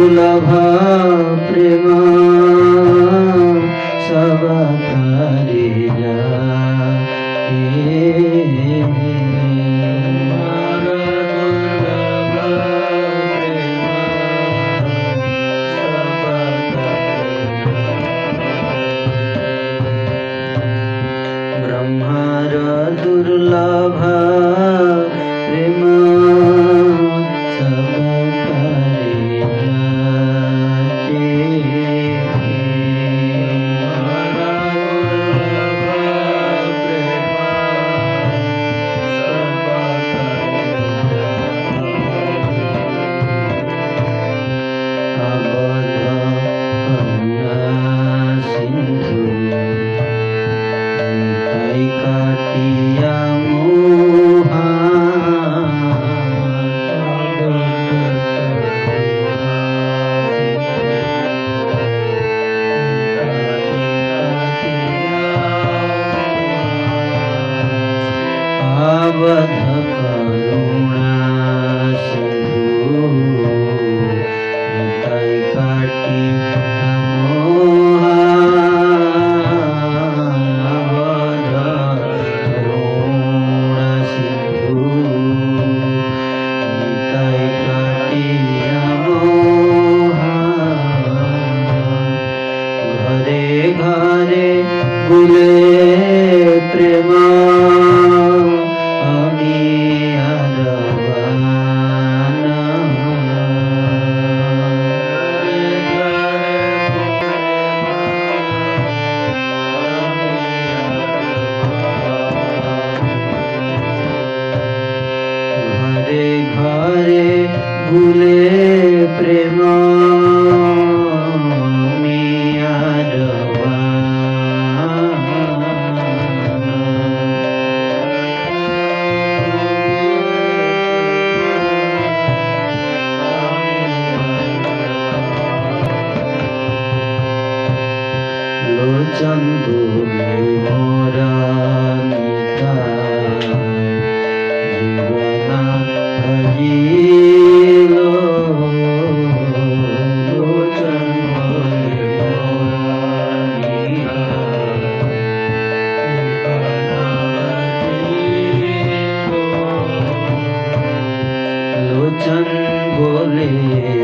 দুলাভা प्रेमा। दर्शन भोले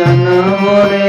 জনমরে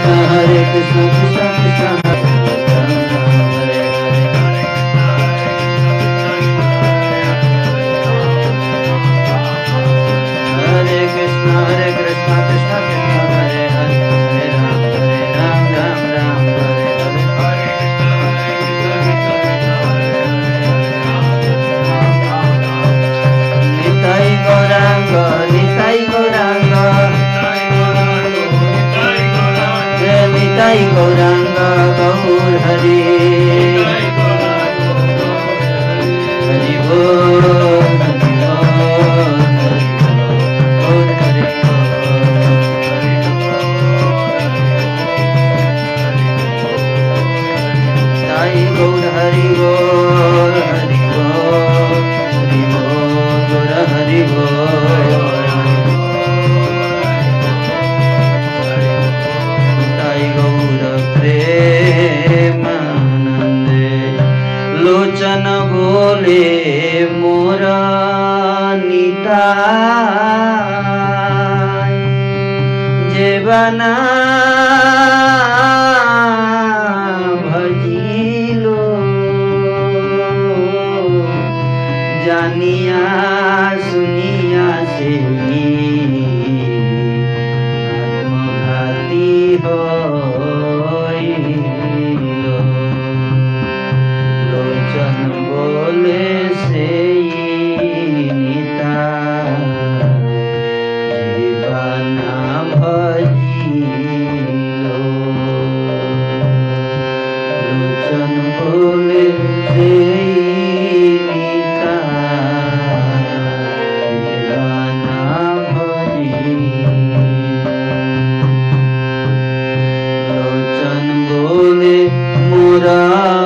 Krishna Hare Krishna Krishna सुनिया सुनिया से Buddha